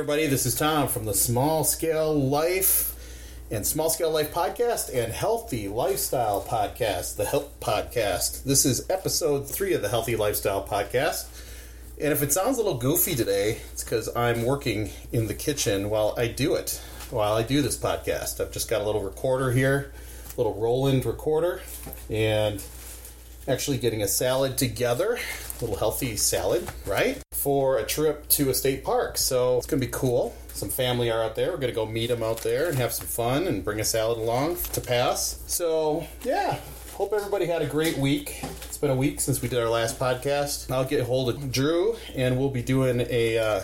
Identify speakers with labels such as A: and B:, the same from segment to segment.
A: everybody. This is Tom from the Small Scale Life and Small Scale Life Podcast and Healthy Lifestyle Podcast, the Health Podcast. This is episode three of the Healthy Lifestyle Podcast. And if it sounds a little goofy today, it's because I'm working in the kitchen while I do it, while I do this podcast. I've just got a little recorder here, a little Roland recorder, and actually getting a salad together, a little healthy salad, right? For a trip to a state park. So it's going to be cool. Some family are out there. We're going to go meet them out there and have some fun and bring a salad along to pass. So, yeah, hope everybody had a great week. It's been a week since we did our last podcast. I'll get hold of Drew and we'll be doing a uh,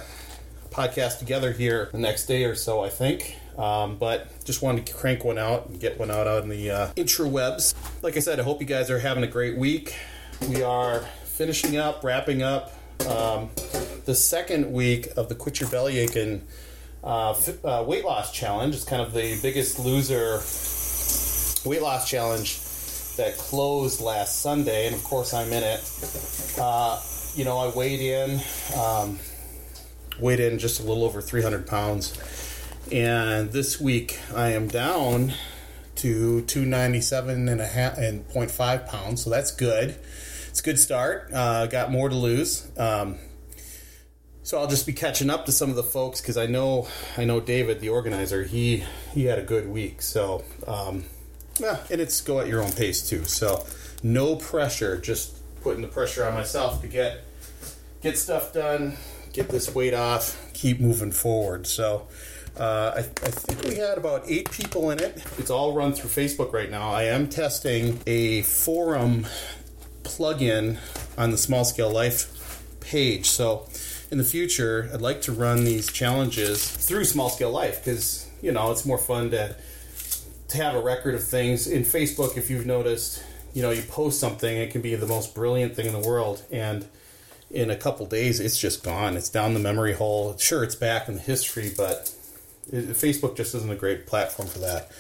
A: podcast together here the next day or so, I think. Um, but just wanted to crank one out and get one out on the uh, intrawebs. Like I said, I hope you guys are having a great week. We are finishing up, wrapping up um, the second week of the Quit Your Belly Aching uh, f- uh, weight loss challenge. It's kind of the biggest loser weight loss challenge that closed last Sunday, and of course I'm in it. Uh, you know, I weighed in, um, weighed in just a little over 300 pounds and this week I am down to 297 and a half and 0.5 pounds, so that's good. It's a good start. Uh, got more to lose. Um, so I'll just be catching up to some of the folks because I know I know David, the organizer. He he had a good week. So um, yeah, and it's go at your own pace too. So no pressure. Just putting the pressure on myself to get get stuff done, get this weight off, keep moving forward. So uh, I, I, think we had about eight people in it. It's all run through Facebook right now. I am testing a forum plugin on the Small Scale Life page. So in the future, I'd like to run these challenges through Small Scale Life because you know it's more fun to to have a record of things in Facebook. If you've noticed, you know, you post something, it can be the most brilliant thing in the world, and in a couple days, it's just gone. It's down the memory hole. Sure, it's back in the history, but Facebook just isn't a great platform for that.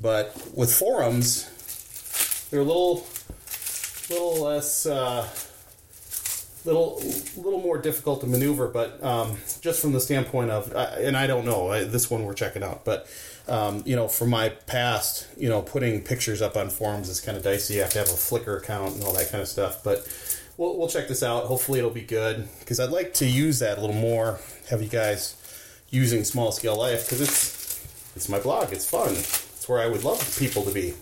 A: But with forums, they're a little, little less, uh, little, little more difficult to maneuver. But um, just from the standpoint of, and I don't know this one we're checking out, but um, you know, for my past, you know, putting pictures up on forums is kind of dicey. You have to have a Flickr account and all that kind of stuff. But we'll, we'll check this out. Hopefully, it'll be good because I'd like to use that a little more. Have you guys using small scale life because it's it's my blog. It's fun. It's where I would love people to be.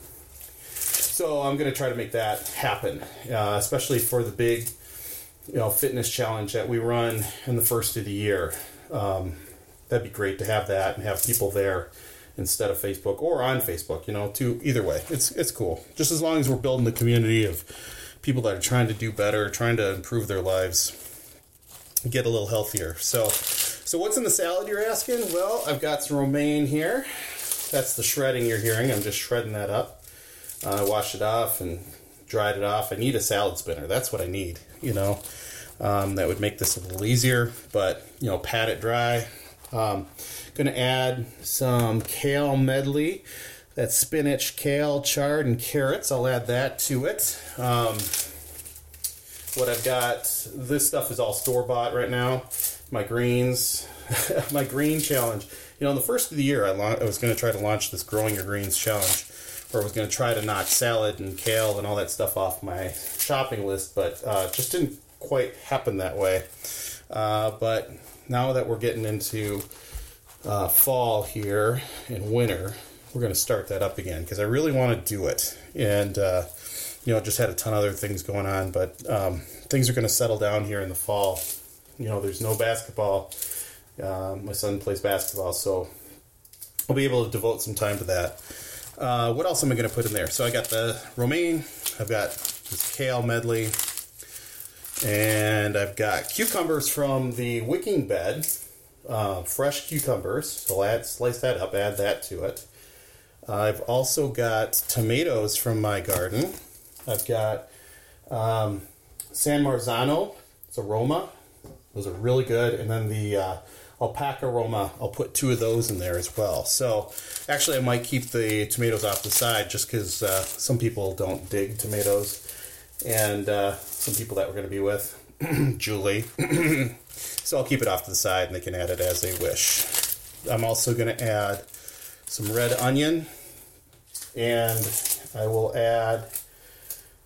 A: So I'm going to try to make that happen, uh, especially for the big, you know, fitness challenge that we run in the first of the year. Um, that'd be great to have that and have people there instead of Facebook or on Facebook. You know, to either way, it's it's cool. Just as long as we're building the community of people that are trying to do better, trying to improve their lives, get a little healthier. So so what's in the salad you're asking? Well, I've got some romaine here. That's the shredding you're hearing. I'm just shredding that up. Uh, I washed it off and dried it off. I need a salad spinner. That's what I need, you know. Um, that would make this a little easier, but, you know, pat it dry. Um, gonna add some kale medley. That's spinach, kale, chard, and carrots. I'll add that to it. Um, what I've got, this stuff is all store bought right now my greens, my green challenge. You know, in the first of the year, I, la- I was going to try to launch this growing your greens challenge, where I was going to try to knock salad and kale and all that stuff off my shopping list, but uh, just didn't quite happen that way. Uh, but now that we're getting into uh, fall here and winter, we're going to start that up again because I really want to do it. And, uh, you know, just had a ton of other things going on, but um, things are going to settle down here in the fall you know, there's no basketball. Uh, my son plays basketball, so I'll be able to devote some time to that. Uh, what else am I going to put in there? So I got the romaine, I've got this kale medley, and I've got cucumbers from the wicking bed, uh, fresh cucumbers. So add, slice that up, add that to it. I've also got tomatoes from my garden. I've got um, San Marzano, it's aroma. Those are really good. And then the uh, alpaca aroma, I'll put two of those in there as well. So actually, I might keep the tomatoes off the side just because uh, some people don't dig tomatoes, and uh, some people that we're going to be with. Julie. so I'll keep it off to the side and they can add it as they wish. I'm also going to add some red onion and I will add,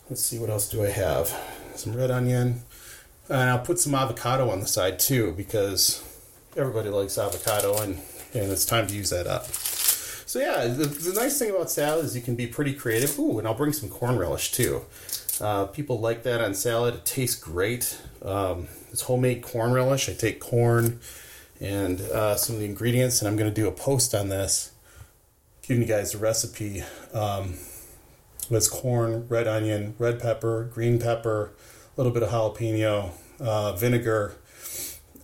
A: let's see, what else do I have? Some red onion. And I'll put some avocado on the side too because everybody likes avocado and, and it's time to use that up. So yeah, the, the nice thing about salad is you can be pretty creative. Ooh, and I'll bring some corn relish too. Uh, people like that on salad. It tastes great. Um, it's homemade corn relish. I take corn and uh, some of the ingredients, and I'm going to do a post on this, giving you guys a recipe. Um, with corn, red onion, red pepper, green pepper, little bit of jalapeno, uh, vinegar,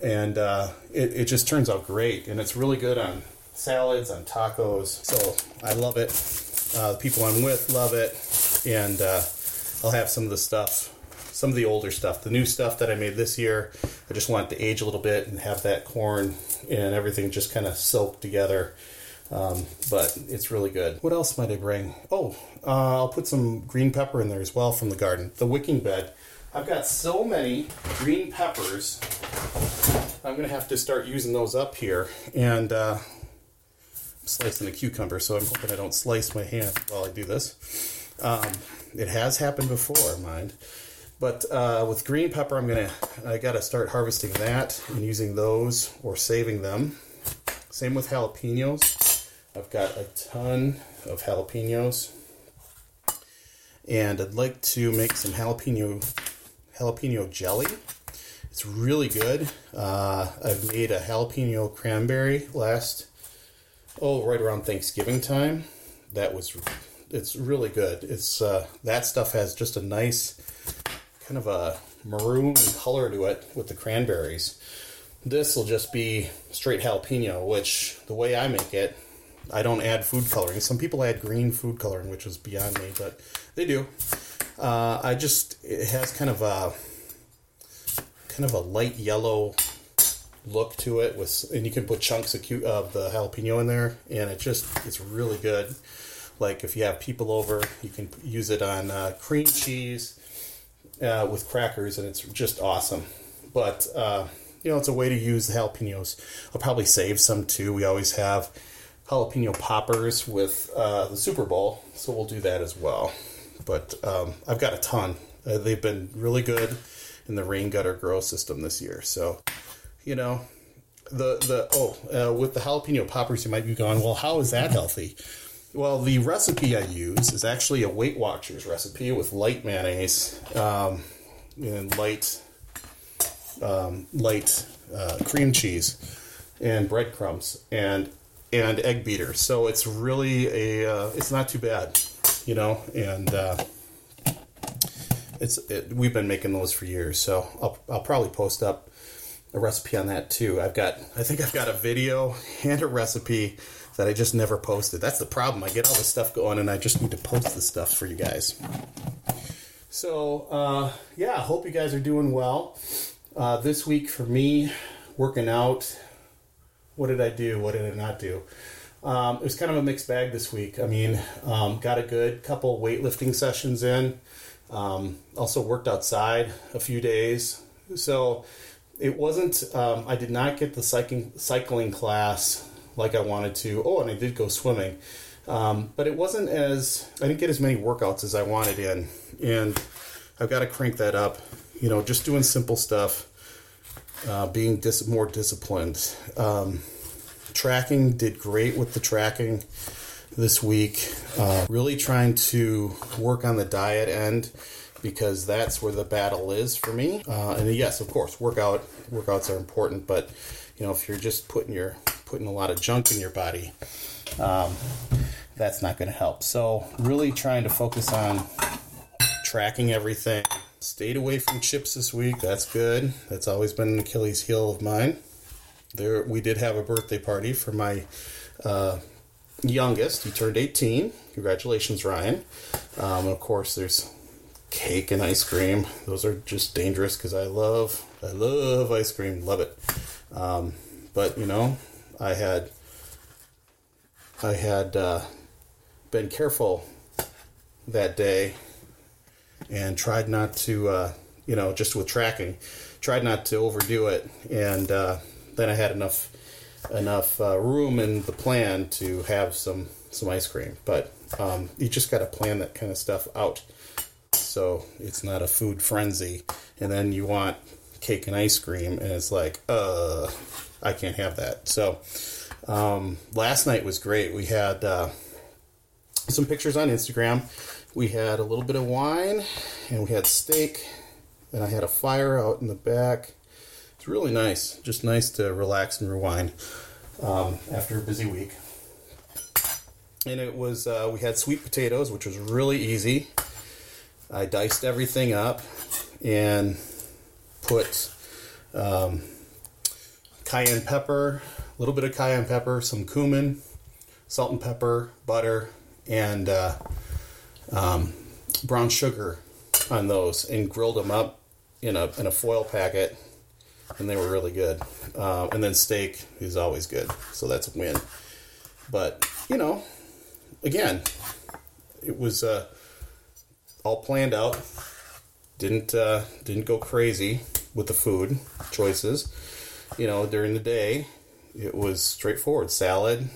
A: and uh, it, it just turns out great. And it's really good on salads, on tacos. So I love it. Uh, the people I'm with love it. And uh, I'll have some of the stuff, some of the older stuff, the new stuff that I made this year. I just want it to age a little bit and have that corn and everything just kind of soak together. Um, but it's really good. What else might I bring? Oh, uh, I'll put some green pepper in there as well from the garden. The wicking bed. I've got so many green peppers. I'm going to have to start using those up here. And uh, I'm slicing a cucumber, so I'm hoping I don't slice my hand while I do this. Um, it has happened before, mind. But uh, with green pepper, I'm gonna I gotta start harvesting that and using those or saving them. Same with jalapenos. I've got a ton of jalapenos, and I'd like to make some jalapeno jalapeno jelly. It's really good. Uh, I've made a jalapeno cranberry last oh right around Thanksgiving time. That was it's really good. It's uh, that stuff has just a nice kind of a maroon color to it with the cranberries. This will just be straight jalapeno, which the way I make it, I don't add food coloring. Some people add green food coloring, which is beyond me, but they do. Uh, I just it has kind of a kind of a light yellow look to it with, and you can put chunks of, of the jalapeno in there, and it just it's really good. Like if you have people over, you can use it on uh, cream cheese uh, with crackers, and it's just awesome. But uh, you know, it's a way to use the jalapenos. I'll probably save some too. We always have jalapeno poppers with uh, the Super Bowl, so we'll do that as well. But um, I've got a ton. Uh, they've been really good in the rain gutter grow system this year. So, you know, the the oh uh, with the jalapeno poppers, you might be going, well, how is that healthy? Well, the recipe I use is actually a Weight Watchers recipe with light mayonnaise um, and light um, light uh, cream cheese and breadcrumbs and and egg beater. So it's really a uh, it's not too bad, you know. And uh, it's it, we've been making those for years. So I'll I'll probably post up a recipe on that too. I've got I think I've got a video and a recipe that I just never posted. That's the problem. I get all this stuff going and I just need to post the stuff for you guys. So, uh, yeah, I hope you guys are doing well. Uh, this week for me, working out, what did I do? What did I not do? Um, it was kind of a mixed bag this week. I mean, um, got a good couple weightlifting sessions in. Um, also worked outside a few days. So it wasn't, um, I did not get the cycling, cycling class like I wanted to. Oh, and I did go swimming. Um, but it wasn't as, I didn't get as many workouts as I wanted in. And I've got to crank that up. You know, just doing simple stuff, uh, being dis- more disciplined. Tracking did great with the tracking this week. Uh, really trying to work on the diet end because that's where the battle is for me. Uh, and yes, of course, workout workouts are important, but you know if you're just putting your putting a lot of junk in your body, um, that's not going to help. So really trying to focus on tracking everything. Stayed away from chips this week. That's good. That's always been an Achilles heel of mine. There, we did have a birthday party for my uh, youngest. He turned 18. Congratulations, Ryan. Um, of course, there's cake and ice cream. Those are just dangerous because I love, I love ice cream. Love it. Um, but you know, I had, I had uh, been careful that day and tried not to, uh, you know, just with tracking. Tried not to overdo it, and uh, then I had enough enough uh, room in the plan to have some some ice cream. But um, you just got to plan that kind of stuff out, so it's not a food frenzy. And then you want cake and ice cream, and it's like, uh, I can't have that. So um, last night was great. We had uh, some pictures on Instagram. We had a little bit of wine, and we had steak, and I had a fire out in the back. It's really nice, just nice to relax and rewind um, after a busy week. And it was uh, we had sweet potatoes, which was really easy. I diced everything up and put um, cayenne pepper, a little bit of cayenne pepper, some cumin, salt and pepper, butter, and uh, um, brown sugar on those, and grilled them up in a in a foil packet, and they were really good. Uh, and then steak is always good, so that's a win. But you know, again, it was uh, all planned out. Didn't uh, didn't go crazy with the food choices. You know, during the day, it was straightforward salad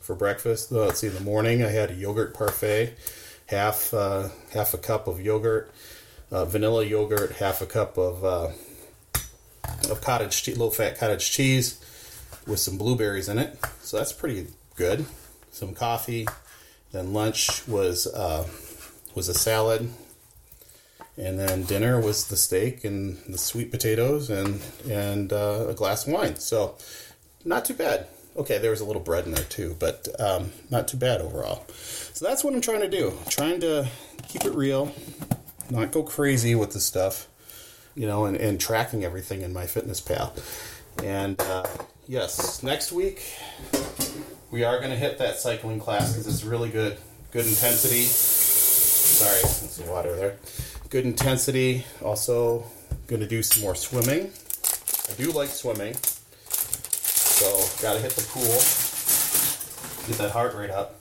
A: for breakfast. Let's see, in the morning I had a yogurt parfait, half uh, half a cup of yogurt, uh, vanilla yogurt, half a cup of uh, of cottage low fat cottage cheese with some blueberries in it. So that's pretty good. Some coffee. Then lunch was uh, was a salad and then dinner was the steak and the sweet potatoes and and uh, a glass of wine. So not too bad. Okay, there was a little bread in there too, but um, not too bad overall. So that's what I'm trying to do. trying to keep it real, not go crazy with the stuff, you know, and, and tracking everything in MyFitnessPal. And uh, yes, next week we are going to hit that cycling class because it's really good, good intensity. Sorry, that's water there good intensity. Also, going to do some more swimming. I do like swimming, so got to hit the pool, get that heart rate up.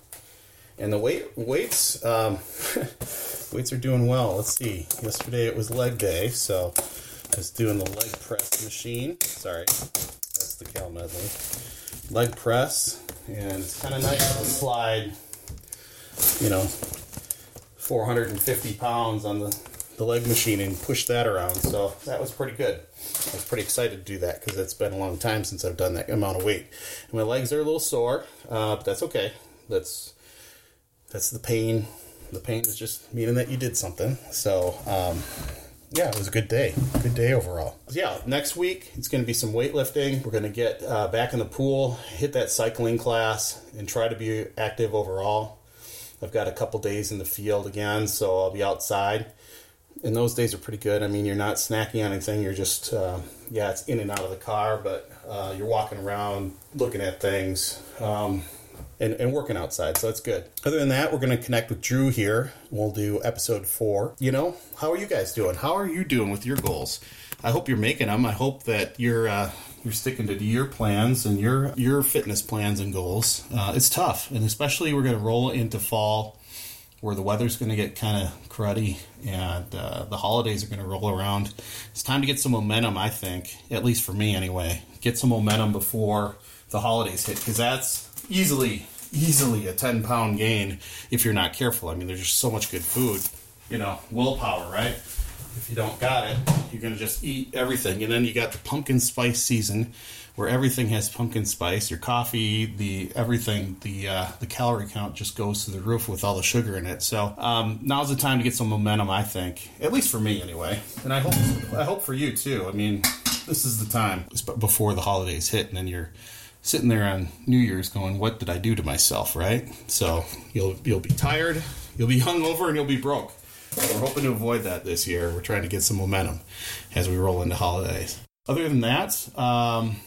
A: And the weight weights um, weights are doing well. Let's see. Yesterday it was leg day, so I was doing the leg press machine. Sorry, that's the kale medley. Leg press, and it's kind of nice to slide. You know, 450 pounds on the the leg machine and push that around. So that was pretty good. I was pretty excited to do that because it's been a long time since I've done that amount of weight. And my legs are a little sore, uh, but that's okay. That's that's the pain. The pain is just meaning that you did something. So um, yeah, it was a good day. Good day overall. Yeah, next week it's going to be some weightlifting. We're going to get uh, back in the pool, hit that cycling class, and try to be active overall. I've got a couple days in the field again, so I'll be outside and those days are pretty good. I mean, you're not snacking on anything. You're just, uh, yeah, it's in and out of the car, but uh, you're walking around, looking at things, um, and, and working outside. So that's good. Other than that, we're going to connect with Drew here. We'll do episode four. You know, how are you guys doing? How are you doing with your goals? I hope you're making them. I hope that you're uh, you're sticking to your plans and your your fitness plans and goals. Uh, it's tough, and especially we're going to roll into fall where the weather's going to get kind of cruddy and uh, the holidays are going to roll around. It's time to get some momentum, I think, at least for me anyway. Get some momentum before the holidays hit because that's easily, easily a 10 pound gain if you're not careful. I mean, there's just so much good food. You know, willpower, right? If you don't got it, you're going to just eat everything. And then you got the pumpkin spice season where everything has pumpkin spice. Your coffee, the everything, the uh, the calorie count just goes to the roof with all the sugar in it. So um, now's the time to get some momentum. I think, at least for me, anyway. And I hope I hope for you too. I mean, this is the time before the holidays hit, and then you're sitting there on New Year's going, "What did I do to myself?" Right? So you'll you'll be tired, you'll be hungover, and you'll be broke. We're hoping to avoid that this year. We're trying to get some momentum as we roll into holidays. Other than that, um,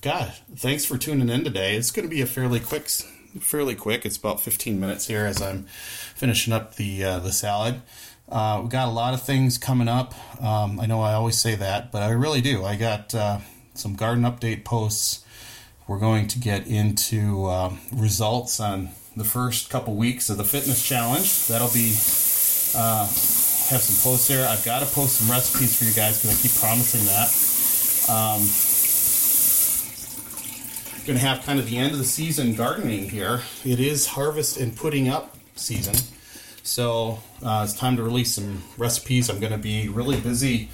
A: God, thanks for tuning in today. It's going to be a fairly quick, fairly quick. It's about 15 minutes here as I'm finishing up the uh, the salad. Uh, we got a lot of things coming up. Um, I know I always say that, but I really do. I got uh, some garden update posts. We're going to get into um, results on the first couple weeks of the fitness challenge. That'll be uh, have some posts there. I've got to post some recipes for you guys because I keep promising that. Um, going to have kind of the end of the season gardening here. It is harvest and putting up season. So uh, it's time to release some recipes. I'm going to be really busy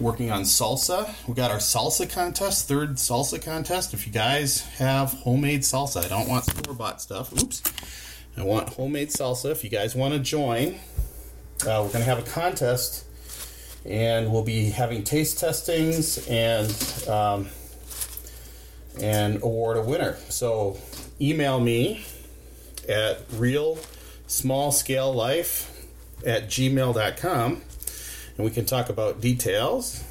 A: working on salsa. We got our salsa contest, third salsa contest. If you guys have homemade salsa, I don't want store bought stuff. Oops. I want homemade salsa. If you guys want to join, uh, we're going to have a contest and we'll be having taste testings and um, and award a winner. So email me at real small scale life at gmail.com and we can talk about details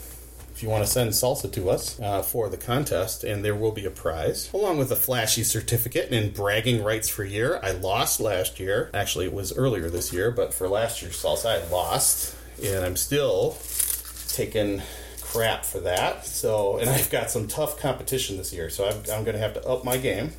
A: if you want to send salsa to us uh, for the contest, and there will be a prize, along with a flashy certificate and bragging rights for year. I lost last year. Actually, it was earlier this year, but for last year's salsa, I lost, and I'm still taking crap for that. So, and I've got some tough competition this year, so I'm, I'm going to have to up my game.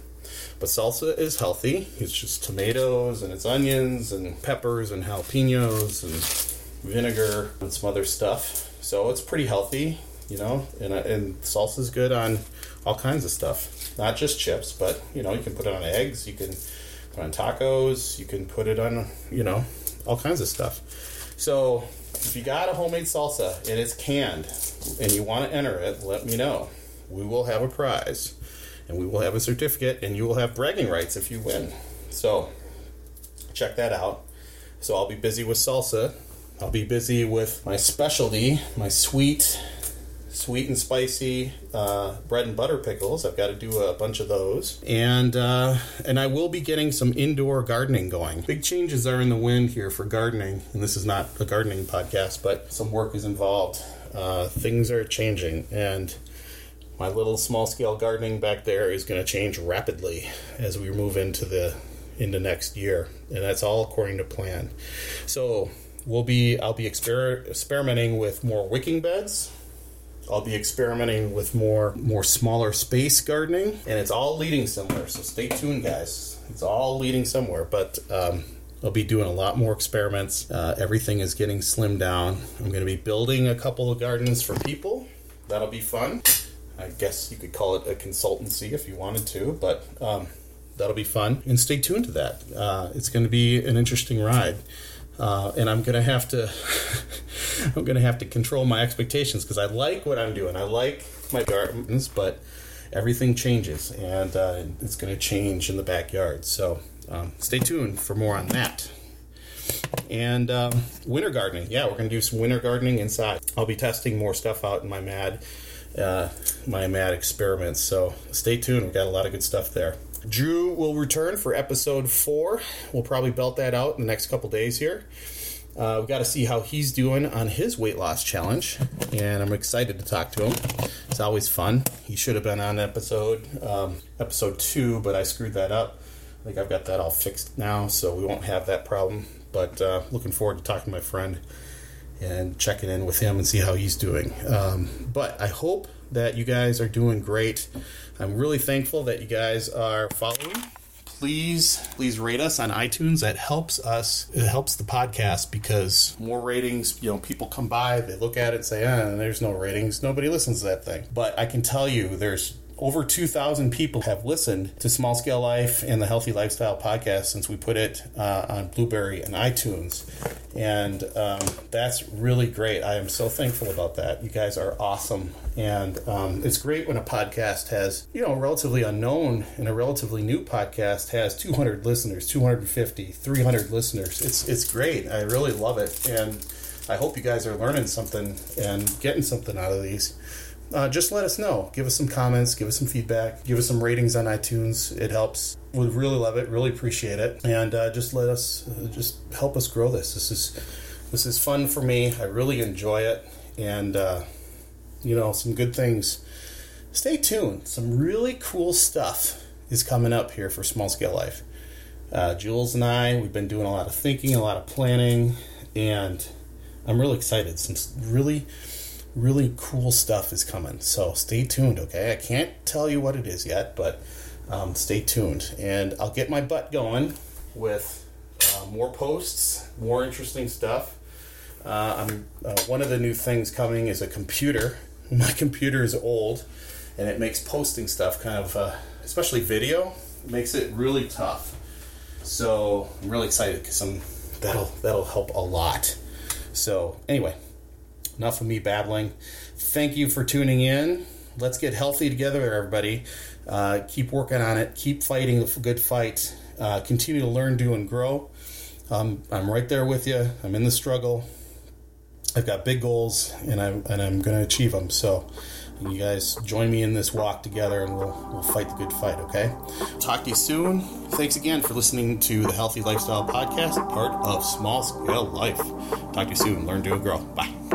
A: But salsa is healthy. It's just tomatoes and it's onions and peppers and jalapenos and vinegar and some other stuff. So it's pretty healthy, you know. And uh, and salsa is good on all kinds of stuff, not just chips, but you know you can put it on eggs, you can put on tacos, you can put it on you know all kinds of stuff. So if you got a homemade salsa and it's canned and you want to enter it, let me know. We will have a prize and we will have a certificate and you will have bragging rights if you win. So check that out. So I'll be busy with salsa. I'll be busy with my specialty, my sweet, sweet and spicy uh, bread and butter pickles. I've got to do a bunch of those, and uh, and I will be getting some indoor gardening going. Big changes are in the wind here for gardening, and this is not a gardening podcast, but some work is involved. Uh, things are changing, and my little small scale gardening back there is going to change rapidly as we move into the into next year, and that's all according to plan. So we'll be I'll be exper- experimenting with more wicking beds. I'll be experimenting with more more smaller space gardening, and it's all leading somewhere. So stay tuned, guys. It's all leading somewhere, but. Um, I'll be doing a lot more experiments. Uh, everything is getting slimmed down. I'm going to be building a couple of gardens for people. That'll be fun. I guess you could call it a consultancy if you wanted to, but um, that'll be fun. And stay tuned to that. Uh, it's going to be an interesting ride. Uh, and I'm gonna have to, I'm gonna have to control my expectations because I like what I'm doing. I like my gardens, but everything changes, and uh, it's gonna change in the backyard. So um, stay tuned for more on that. And um, winter gardening, yeah, we're gonna do some winter gardening inside. I'll be testing more stuff out in my mad, uh, my mad experiments. So stay tuned. We've got a lot of good stuff there. Drew will return for episode four. We'll probably belt that out in the next couple days here. Uh, we've got to see how he's doing on his weight loss challenge, and I'm excited to talk to him. It's always fun. He should have been on episode um, episode two, but I screwed that up. I think I've got that all fixed now, so we won't have that problem. But uh, looking forward to talking to my friend and checking in with him and see how he's doing. Um, but I hope that you guys are doing great. I'm really thankful that you guys are following. Please, please rate us on iTunes. That helps us. It helps the podcast because more ratings. You know, people come by, they look at it, and say, "Ah, there's no ratings. Nobody listens to that thing." But I can tell you, there's over 2,000 people have listened to Small Scale Life and the Healthy Lifestyle podcast since we put it uh, on Blubrry and iTunes. And um, that's really great. I am so thankful about that. You guys are awesome. And um, it's great when a podcast has, you know, relatively unknown and a relatively new podcast has 200 listeners, 250, 300 listeners. It's, it's great. I really love it. And I hope you guys are learning something and getting something out of these uh, just let us know. Give us some comments, give us some feedback, give us some ratings on iTunes. It helps. We really love it, really appreciate it, and uh, just let us, uh, just help us grow this. This is, this is fun for me. I really enjoy it, and uh, you know, some good things. Stay tuned. Some really cool stuff is coming up here for Small Scale Life. Uh, Jules and I, we've been doing a lot of thinking, a lot of planning, and I'm really excited. Some really really cool stuff is coming. So stay tuned, okay? I can't tell you what it is yet, but um, stay tuned. And I'll get my butt going with uh, more posts, more interesting stuff. Uh, I'm uh, one of the new things coming is a computer. My computer is old, and it makes posting stuff kind of, uh, especially video, makes it really tough. So I'm really excited because that'll that'll help a lot. So anyway, enough of me babbling. Thank you for tuning in. Let's get healthy together, everybody. Uh, keep working on it. Keep fighting the good fight. Uh, continue to learn, do, and grow. Um, I'm right there with you. I'm in the struggle. I've got big goals, and I'm and I'm going to achieve them. So, you guys join me in this walk together, and we'll we'll fight the good fight. Okay. Talk to you soon. Thanks again for listening to the Healthy Lifestyle Podcast, part of Small Scale Life. Talk to you soon. Learn, do, and grow. Bye.